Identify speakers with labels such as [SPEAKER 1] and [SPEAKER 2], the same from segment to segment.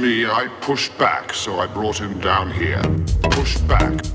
[SPEAKER 1] me, I pushed back, so I brought him down here. Push back.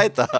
[SPEAKER 2] Weiter.